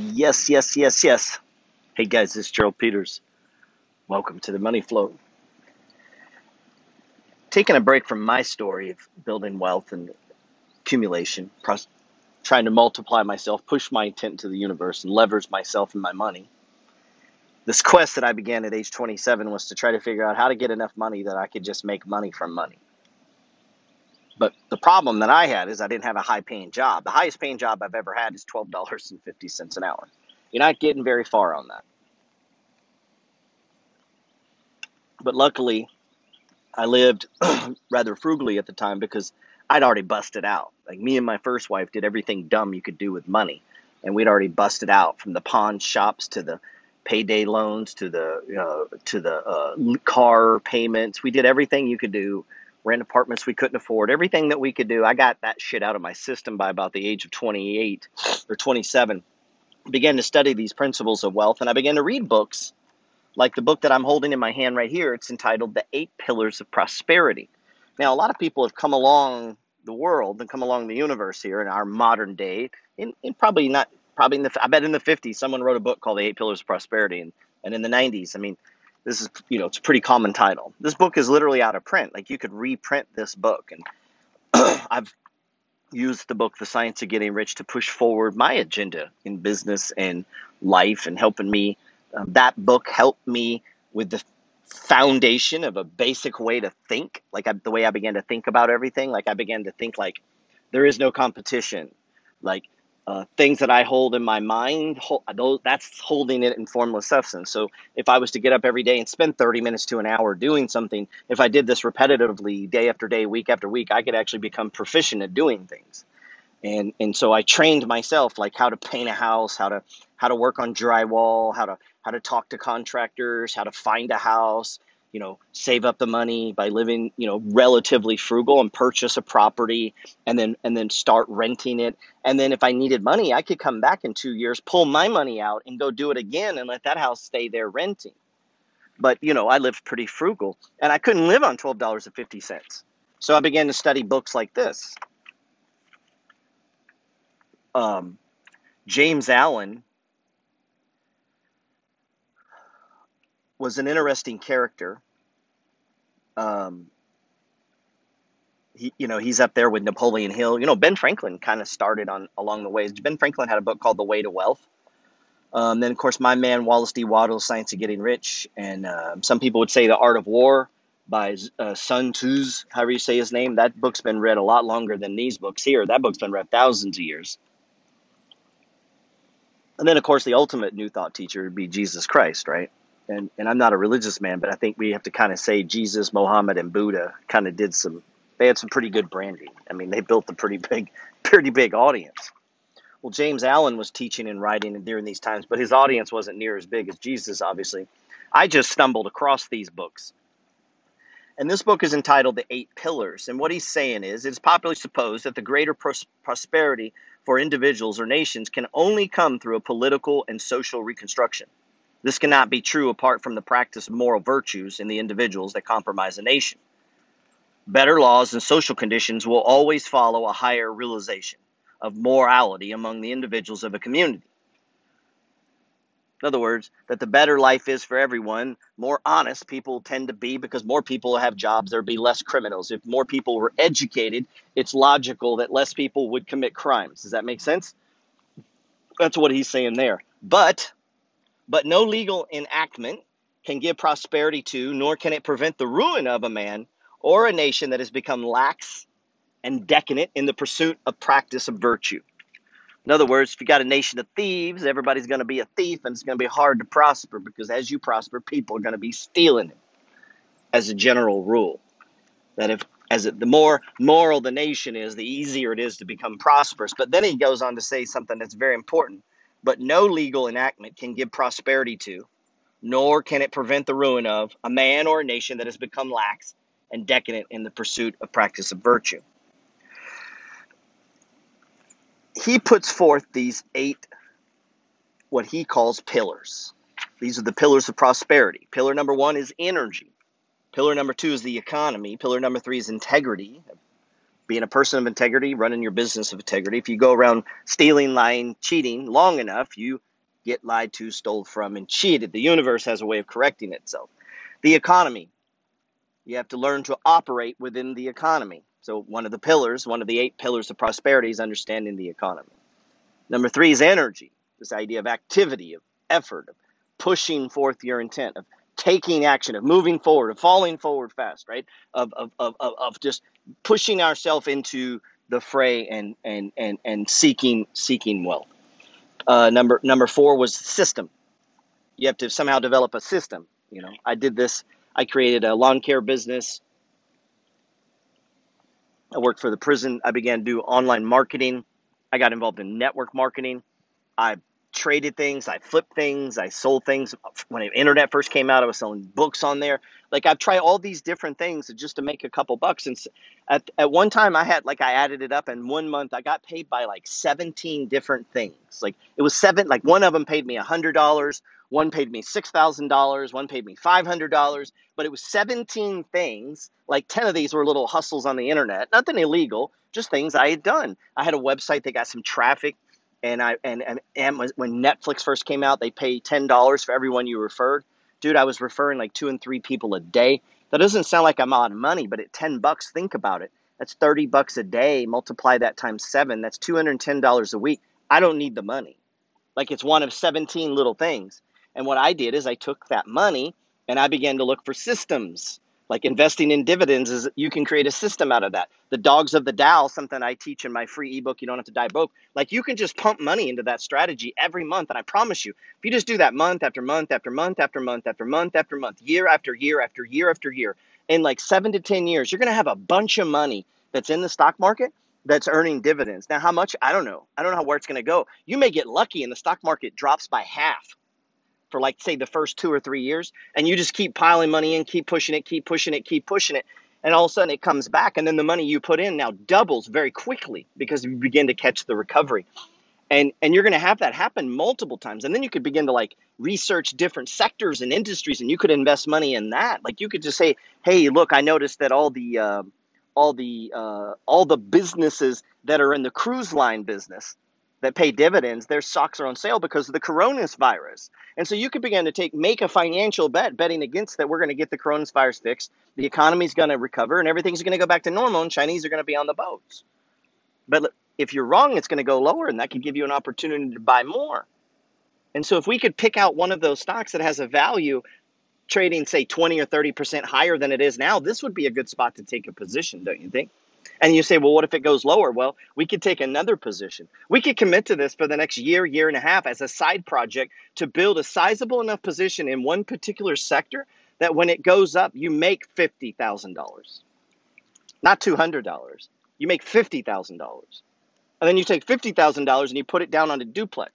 Yes, yes, yes, yes. Hey guys, this is Gerald Peters. Welcome to the Money Flow. Taking a break from my story of building wealth and accumulation, trying to multiply myself, push my intent to the universe, and leverage myself and my money. This quest that I began at age 27 was to try to figure out how to get enough money that I could just make money from money. But the problem that I had is I didn't have a high paying job. The highest paying job I've ever had is $12.50 an hour. You're not getting very far on that. But luckily, I lived rather frugally at the time because I'd already busted out. Like me and my first wife did everything dumb you could do with money, and we'd already busted out from the pawn shops to the payday loans to the uh, to the uh, car payments. We did everything you could do. Rent apartments we couldn't afford. Everything that we could do. I got that shit out of my system by about the age of 28 or 27. Began to study these principles of wealth, and I began to read books like the book that I'm holding in my hand right here, it's entitled The Eight Pillars of Prosperity. Now, a lot of people have come along the world and come along the universe here in our modern day, in, in probably not, probably in the, I bet in the 50s, someone wrote a book called The Eight Pillars of Prosperity. And, and in the 90s, I mean, this is, you know, it's a pretty common title. This book is literally out of print. Like you could reprint this book. And I've used the book, The Science of Getting Rich, to push forward my agenda in business and life and helping me um, that book helped me with the foundation of a basic way to think, like I, the way I began to think about everything. Like I began to think like there is no competition. Like uh, things that I hold in my mind, those, that's holding it in formless substance. So if I was to get up every day and spend 30 minutes to an hour doing something, if I did this repetitively, day after day, week after week, I could actually become proficient at doing things and and so I trained myself like how to paint a house, how to how to work on drywall, how to how to talk to contractors, how to find a house, you know, save up the money by living, you know, relatively frugal and purchase a property and then and then start renting it. And then if I needed money, I could come back in 2 years, pull my money out and go do it again and let that house stay there renting. But, you know, I lived pretty frugal and I couldn't live on $12.50. So I began to study books like this um, James Allen was an interesting character. Um, he, you know, he's up there with Napoleon Hill. You know, Ben Franklin kind of started on along the ways. Ben Franklin had a book called The Way to Wealth. Um, then, of course, my man Wallace D. Wattles, Science of Getting Rich, and uh, some people would say The Art of War by uh, Sun Tzu, however you say his name. That book's been read a lot longer than these books here. That book's been read thousands of years. And then, of course, the ultimate new thought teacher would be Jesus Christ, right? And and I'm not a religious man, but I think we have to kind of say Jesus, Mohammed, and Buddha kind of did some. They had some pretty good branding. I mean, they built a pretty big, pretty big audience. Well, James Allen was teaching and writing during these times, but his audience wasn't near as big as Jesus, obviously. I just stumbled across these books. And this book is entitled The Eight Pillars. And what he's saying is it's popularly supposed that the greater pros- prosperity for individuals or nations can only come through a political and social reconstruction. This cannot be true apart from the practice of moral virtues in the individuals that compromise a nation. Better laws and social conditions will always follow a higher realization of morality among the individuals of a community. In other words, that the better life is for everyone, more honest people tend to be because more people have jobs, there'd be less criminals. If more people were educated, it's logical that less people would commit crimes. Does that make sense? That's what he's saying there. But but no legal enactment can give prosperity to, nor can it prevent the ruin of a man or a nation that has become lax and decadent in the pursuit of practice of virtue. In other words, if you got a nation of thieves, everybody's going to be a thief and it's going to be hard to prosper because as you prosper, people are going to be stealing it as a general rule. That if as it, the more moral the nation is, the easier it is to become prosperous. But then he goes on to say something that's very important. But no legal enactment can give prosperity to, nor can it prevent the ruin of, a man or a nation that has become lax and decadent in the pursuit of practice of virtue he puts forth these eight, what he calls pillars. These are the pillars of prosperity. Pillar number one is energy. Pillar number two is the economy. Pillar number three is integrity. Being a person of integrity, running your business of integrity. If you go around stealing, lying, cheating long enough, you get lied to, stole from, and cheated. The universe has a way of correcting itself. The economy. You have to learn to operate within the economy. So, one of the pillars, one of the eight pillars of prosperity is understanding the economy. Number three is energy, this idea of activity, of effort, of pushing forth your intent, of taking action, of moving forward, of falling forward fast, right? Of, of, of, of, just pushing ourselves into the fray and, and, and, and seeking, seeking wealth. Uh, number, number four was system. You have to somehow develop a system. You know, I did this, I created a lawn care business. I worked for the prison. I began to do online marketing. I got involved in network marketing. I traded things, I flipped things, I sold things. When the internet first came out, I was selling books on there. Like I've tried all these different things just to make a couple bucks. And at, at one time, I had like I added it up, and one month I got paid by like 17 different things. Like it was seven. Like one of them paid me a hundred dollars, one paid me six thousand dollars, one paid me five hundred dollars. But it was 17 things. Like 10 of these were little hustles on the internet, nothing illegal, just things I had done. I had a website that got some traffic and I and, and, when Netflix first came out, they pay ten dollars for everyone you referred. Dude, I was referring like two and three people a day. That doesn't sound like I'm out of money, but at ten bucks, think about it. That's thirty bucks a day. Multiply that times seven. That's two hundred and ten dollars a week. I don't need the money. Like it's one of seventeen little things. And what I did is I took that money and I began to look for systems like investing in dividends is you can create a system out of that. The dogs of the Dow, something i teach in my free ebook you don't have to die broke. Like you can just pump money into that strategy every month and i promise you if you just do that month after month after month after month after month after month year after year after year after year in like seven to ten years you're going to have a bunch of money that's in the stock market that's earning dividends. Now how much? I don't know. I don't know where it's going to go. You may get lucky and the stock market drops by half for like say the first two or three years and you just keep piling money in keep pushing it keep pushing it keep pushing it and all of a sudden it comes back and then the money you put in now doubles very quickly because you begin to catch the recovery. And and you're going to have that happen multiple times and then you could begin to like research different sectors and industries and you could invest money in that. Like you could just say hey look i noticed that all the uh, all the uh, all the businesses that are in the cruise line business that pay dividends, their stocks are on sale because of the coronavirus. And so you could begin to take make a financial bet betting against that we're going to get the coronavirus fixed, the economy's going to recover, and everything's going to go back to normal, and Chinese are going to be on the boats. But if you're wrong, it's going to go lower, and that could give you an opportunity to buy more. And so if we could pick out one of those stocks that has a value trading, say, 20 or 30% higher than it is now, this would be a good spot to take a position, don't you think? And you say, well, what if it goes lower? Well, we could take another position. We could commit to this for the next year, year and a half as a side project to build a sizable enough position in one particular sector that when it goes up, you make $50,000, not $200. You make $50,000. And then you take $50,000 and you put it down on a duplex.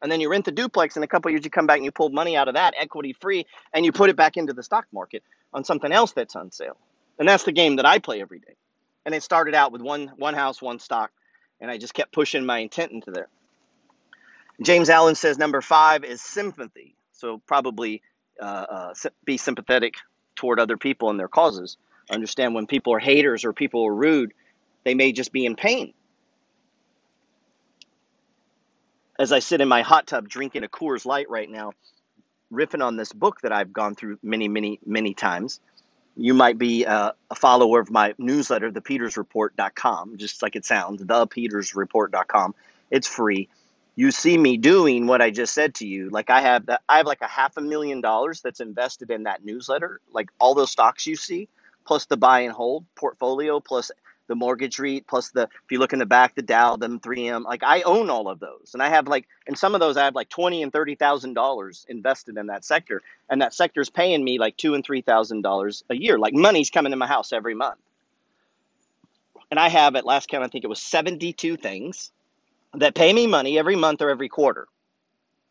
And then you rent the duplex, in a couple years, you come back and you pull money out of that, equity free, and you put it back into the stock market on something else that's on sale. And that's the game that I play every day and it started out with one one house, one stock, and I just kept pushing my intent into there. James Allen says number five is sympathy. So probably uh, uh, be sympathetic toward other people and their causes. Understand when people are haters or people are rude, they may just be in pain. As I sit in my hot tub drinking a Coors Light right now, riffing on this book that I've gone through many, many, many times you might be a, a follower of my newsletter, thepetersreport.com, just like it sounds, thepetersreport.com. It's free. You see me doing what I just said to you. Like I have I have like a half a million dollars that's invested in that newsletter. Like all those stocks you see, plus the buy and hold portfolio, plus the mortgage REIT, plus the if you look in the back, the Dow, them 3M. Like I own all of those, and I have like, and some of those I have like twenty and thirty thousand dollars invested in that sector, and that sector is paying me like two and three thousand dollars a year. Like money's coming to my house every month, and I have at last count, I think it was seventy-two things that pay me money every month or every quarter,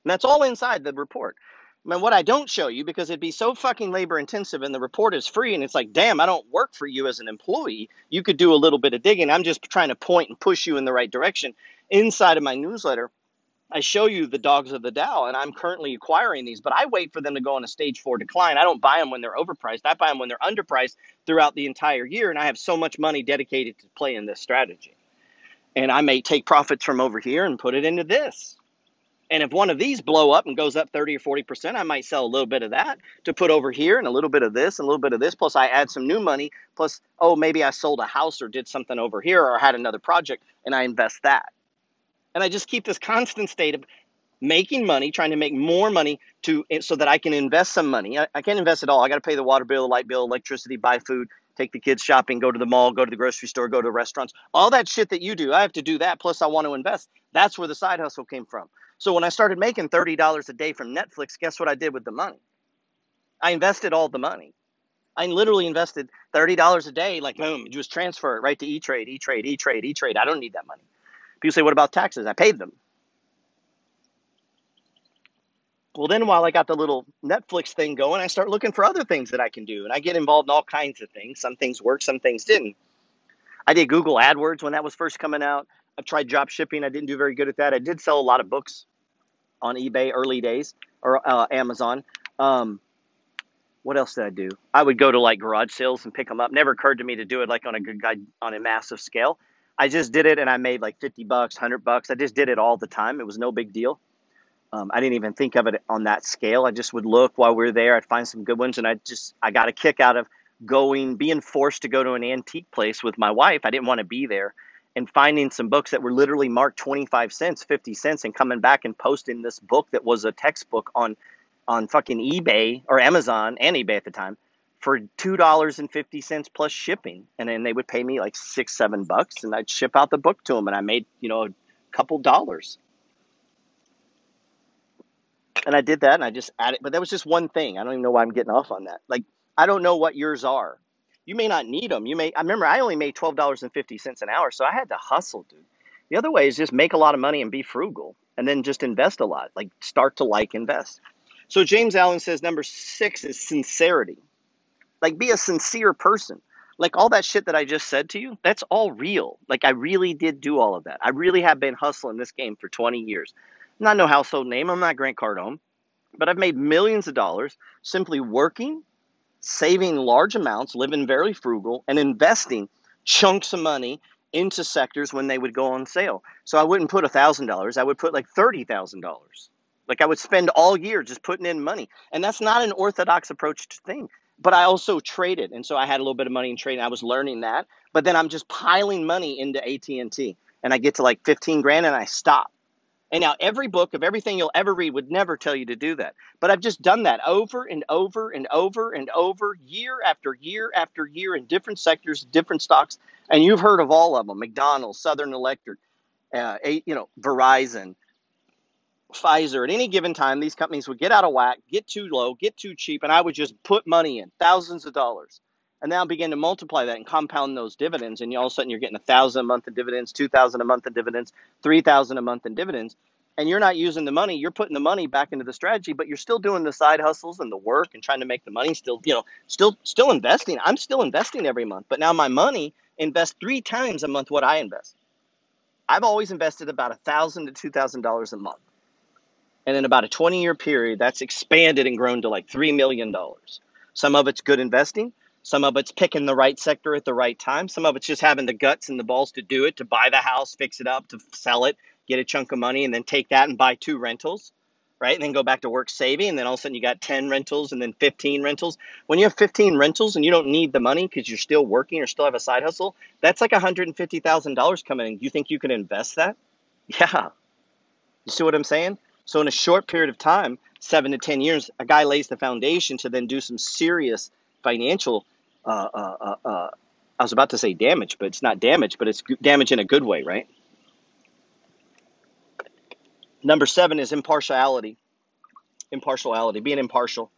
and that's all inside the report. Mean, what I don't show you because it'd be so fucking labor intensive and the report is free and it's like, damn, I don't work for you as an employee. You could do a little bit of digging. I'm just trying to point and push you in the right direction. Inside of my newsletter, I show you the dogs of the Dow and I'm currently acquiring these, but I wait for them to go on a stage four decline. I don't buy them when they're overpriced. I buy them when they're underpriced throughout the entire year. And I have so much money dedicated to playing this strategy. And I may take profits from over here and put it into this And if one of these blow up and goes up 30 or 40%, I might sell a little bit of that to put over here and a little bit of this and a little bit of this. Plus, I add some new money. Plus, oh, maybe I sold a house or did something over here or had another project and I invest that. And I just keep this constant state of making money, trying to make more money to so that I can invest some money. I, I can't invest it all. I got to pay the water bill, the light bill, electricity, buy food, take the kids shopping, go to the mall, go to the grocery store, go to restaurants. All that shit that you do, I have to do that. Plus, I want to invest. That's where the side hustle came from. So when I started making thirty dollars a day from Netflix, guess what I did with the money? I invested all the money. I literally invested thirty dollars a day, like boom, just transfer it right to E Trade, E Trade, E Trade, E Trade. I don't need that money. People say, what about taxes? I paid them. Well, then while I got the little Netflix thing going, I start looking for other things that I can do. And I get involved in all kinds of things. Some things work, some things didn't. I did Google AdWords when that was first coming out. I've tried drop shipping. I didn't do very good at that. I did sell a lot of books on eBay early days or uh, Amazon. Um, what else did I do? I would go to like garage sales and pick them up. Never occurred to me to do it like on a good guy on a massive scale. I just did it and I made like 50 bucks, 100 bucks. I just did it all the time. It was no big deal. Um, I didn't even think of it on that scale. I just would look while we were there. I'd find some good ones, and I just I got a kick out of going, being forced to go to an antique place with my wife. I didn't want to be there, and finding some books that were literally marked twenty five cents, fifty cents, and coming back and posting this book that was a textbook on on fucking eBay or Amazon and eBay at the time for two dollars and fifty cents plus shipping, and then they would pay me like six, seven bucks, and I'd ship out the book to them, and I made you know a couple dollars and I did that and I just added, but that was just one thing. I don't even know why I'm getting off on that. Like, I don't know what yours are. You may not need them. You may, I remember I only made $12.50 an hour, so I had to hustle, dude. The other way is just make a lot of money and be frugal and then just invest a lot. Like, start to like invest. So, James Allen says number six is sincerity. Like, be a sincere person. Like, all that shit that I just said to you, that's all real. Like, I really did do all of that. I really have been hustling this game for 20 years. Not no household name. I'm not Grant Cardone, but I've made millions of dollars simply working, saving large amounts, living very frugal, and investing chunks of money into sectors when they would go on sale. So I wouldn't put $1,000, I would put like $30,000. Like I would spend all year just putting in money. And that's not an orthodox approach to thing. But I also traded, and so I had a little bit of money in trading. I was learning that. But then I'm just piling money into AT&T, and I get to like 15 grand and I stop and now every book of everything you'll ever read would never tell you to do that. But I've just done that over and over and over and over, year after year after year in different sectors, different stocks. And you've heard of all of them McDonald's, Southern Electric, uh, you know, Verizon, Pfizer. At any given time, these companies would get out of whack, get too low, get too cheap, and I would just put money in, thousands of dollars. And now begin to multiply that and compound those dividends, and all of a sudden you're getting a thousand a month in dividends, two thousand a month in dividends, three thousand a month in dividends, and you're not using the money. You're putting the money back into the strategy, but you're still doing the side hustles and the work and trying to make the money. Still, you know, still still investing. I'm still investing every month, but now my money invests three times a month what I invest. I've always invested about a thousand to two thousand dollars a month. And in about a 20 year period, that's expanded and grown to like $3 million. Some of it's good investing, some of it's picking the right sector at the right time. Some of it's just having the guts and the balls to do it, to buy the house, fix it up, to sell it, get a chunk of money, and then take that and buy two rentals, right? And then go back to work saving. And then all of a sudden you got 10 rentals and then 15 rentals. When you have 15 rentals and you don't need the money because you're still working or still have a side hustle, that's like $150,000 coming in. You think you can invest that? Yeah. You see what I'm saying? So in a short period of time, seven to 10 years, a guy lays the foundation to then do some serious financial uh, uh, uh, uh, I was about to say damage, but it's not damage, but it's damage in a good way, right? Number seven is impartiality. Impartiality, being impartial.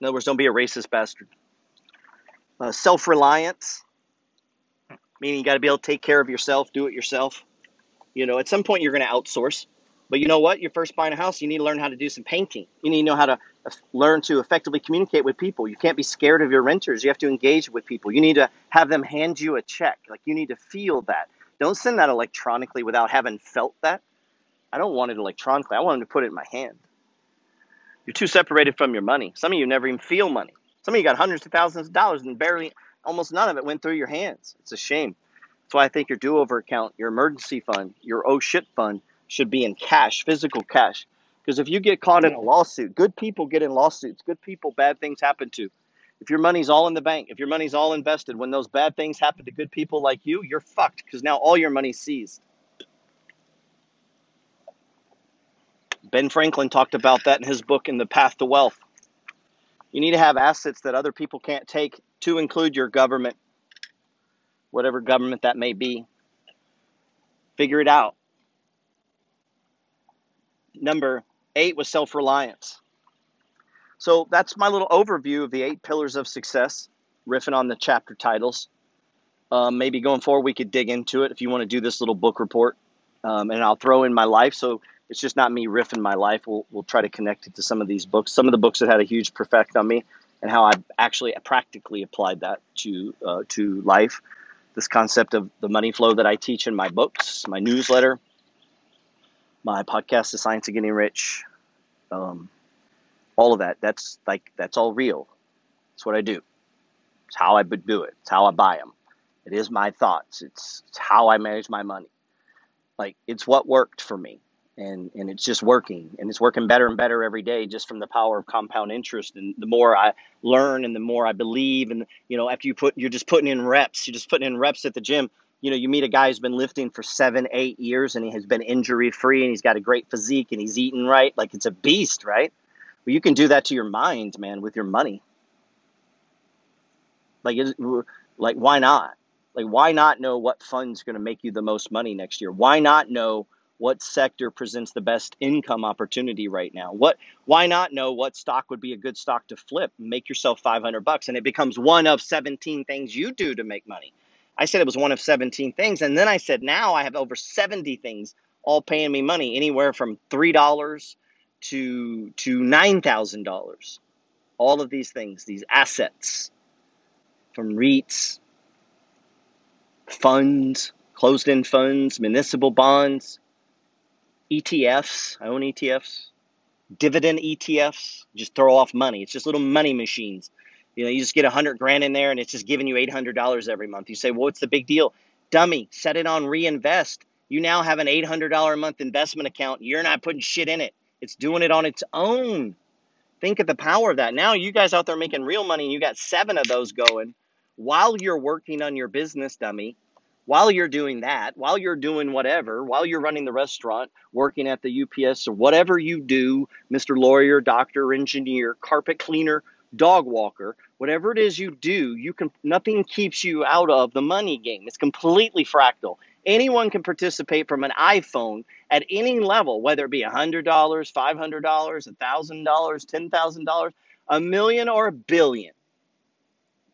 In other words, don't be a racist bastard. Uh, Self reliance, meaning you got to be able to take care of yourself, do it yourself. You know, at some point you're going to outsource. But you know what? You're first buying a house, you need to learn how to do some painting. You need to know how to learn to effectively communicate with people. You can't be scared of your renters. You have to engage with people. You need to have them hand you a check. Like you need to feel that. Don't send that electronically without having felt that. I don't want it electronically. I want them to put it in my hand. You're too separated from your money. Some of you never even feel money. Some of you got hundreds of thousands of dollars and barely, almost none of it went through your hands. It's a shame. That's why I think your do over account, your emergency fund, your oh shit fund, should be in cash, physical cash. Because if you get caught in a lawsuit, good people get in lawsuits. Good people, bad things happen to. If your money's all in the bank, if your money's all invested, when those bad things happen to good people like you, you're fucked because now all your money's seized. Ben Franklin talked about that in his book in The Path to Wealth. You need to have assets that other people can't take to include your government, whatever government that may be. Figure it out. Number eight was self reliance. So that's my little overview of the eight pillars of success, riffing on the chapter titles. Um, maybe going forward, we could dig into it if you want to do this little book report. Um, and I'll throw in my life. So it's just not me riffing my life. We'll, we'll try to connect it to some of these books, some of the books that had a huge effect on me, and how I actually practically applied that to uh, to life. This concept of the money flow that I teach in my books, my newsletter, my podcast, The Science of Getting Rich, um, all of that. That's like that's all real. It's what I do. It's how I do it. It's how I buy them. It is my thoughts. It's, it's how I manage my money. Like it's what worked for me and and it's just working and it's working better and better every day just from the power of compound interest and the more i learn and the more i believe and you know after you put you're just putting in reps you're just putting in reps at the gym you know you meet a guy who's been lifting for seven eight years and he has been injury free and he's got a great physique and he's eating right. Like it's a beast right? Well you can do that to your mind man with your money. Like like why not? Like why not know what fund's going to make you the most money next year? Why not know what sector presents the best income opportunity right now? What why not know what stock would be a good stock to flip? Make yourself 500 bucks and it becomes one of 17 things you do to make money i said it was one of 17 things and then i said now i have over 70 things all paying me money anywhere from $3 to to $9000 all of these things these assets from REITs funds closed end funds municipal bonds ETFs. I own ETFs. Dividend ETFs just throw off money. It's just little money machines. You know, you just get a hundred grand in there and it's just giving you eight hundred dollars every month. You say, well, what's the big deal? Dummy, set it on reinvest. You now have an eight hundred dollar a month investment account. You're not putting shit in it. It's doing it on its own. Think of the power of that. Now you guys out there making real money and you got seven of those going while you're working on your business, dummy while you're doing that, while you're doing whatever, while you're running the restaurant, working at the UPS or whatever you do, Mr. Lawyer, doctor, engineer, carpet cleaner, dog walker, whatever it is you do, you can nothing keeps you out of the money game. It's completely fractal. Anyone can participate from an iPhone at any level, whether it be $100, $500, $1,000, $10,000, a million or a billion.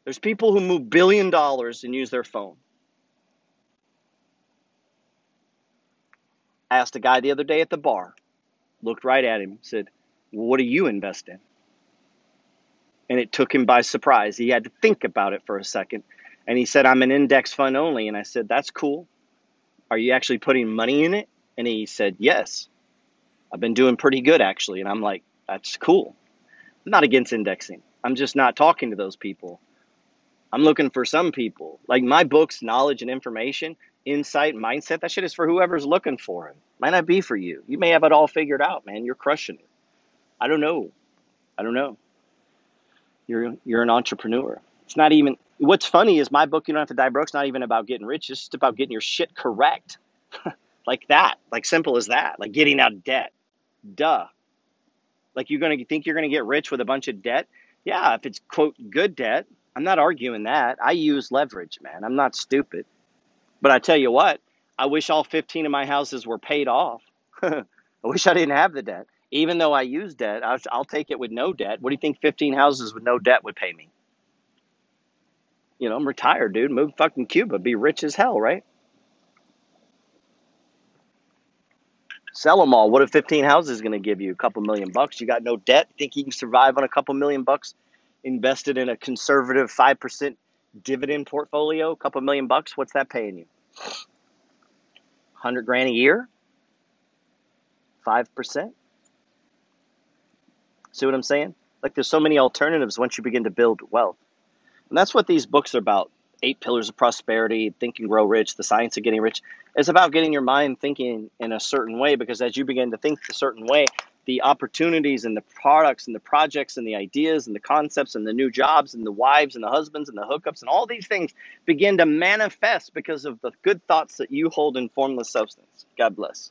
There's people who move billion dollars and use their phone. I asked a guy the other day at the bar, looked right at him, said, What do you invest in? And it took him by surprise. He had to think about it for a second. And he said, I'm an index fund only. And I said, That's cool. Are you actually putting money in it? And he said, Yes. I've been doing pretty good actually. And I'm like, That's cool. I'm not against indexing. I'm just not talking to those people. I'm looking for some people. Like my books, knowledge and information, insight, mindset, that shit is for whoever's looking for it. Might not be for you. You may have it all figured out, man. You're crushing it. I don't know. I don't know. You're you're an entrepreneur. It's not even what's funny is my book, You Don't Have to Die Broke, it's not even about getting rich, it's just about getting your shit correct. like that. Like simple as that. Like getting out of debt. Duh. Like you're gonna think you're gonna get rich with a bunch of debt? Yeah, if it's quote good debt. I'm not arguing that. I use leverage, man. I'm not stupid. But I tell you what, I wish all 15 of my houses were paid off. I wish I didn't have the debt. Even though I use debt, I'll, I'll take it with no debt. What do you think 15 houses with no debt would pay me? You know, I'm retired, dude. Move fucking Cuba. Be rich as hell, right? Sell them all. What if 15 houses going to give you a couple million bucks? You got no debt. Think you can survive on a couple million bucks invested in a conservative 5% dividend portfolio, a couple million bucks, what's that paying you? 100 grand a year? 5%? See what I'm saying? Like there's so many alternatives once you begin to build wealth. And that's what these books are about. Eight Pillars of Prosperity, Think and Grow Rich, The Science of Getting Rich. It's about getting your mind thinking in a certain way because as you begin to think a certain way, the opportunities and the products and the projects and the ideas and the concepts and the new jobs and the wives and the husbands and the hookups and all these things begin to manifest because of the good thoughts that you hold in formless substance. God bless.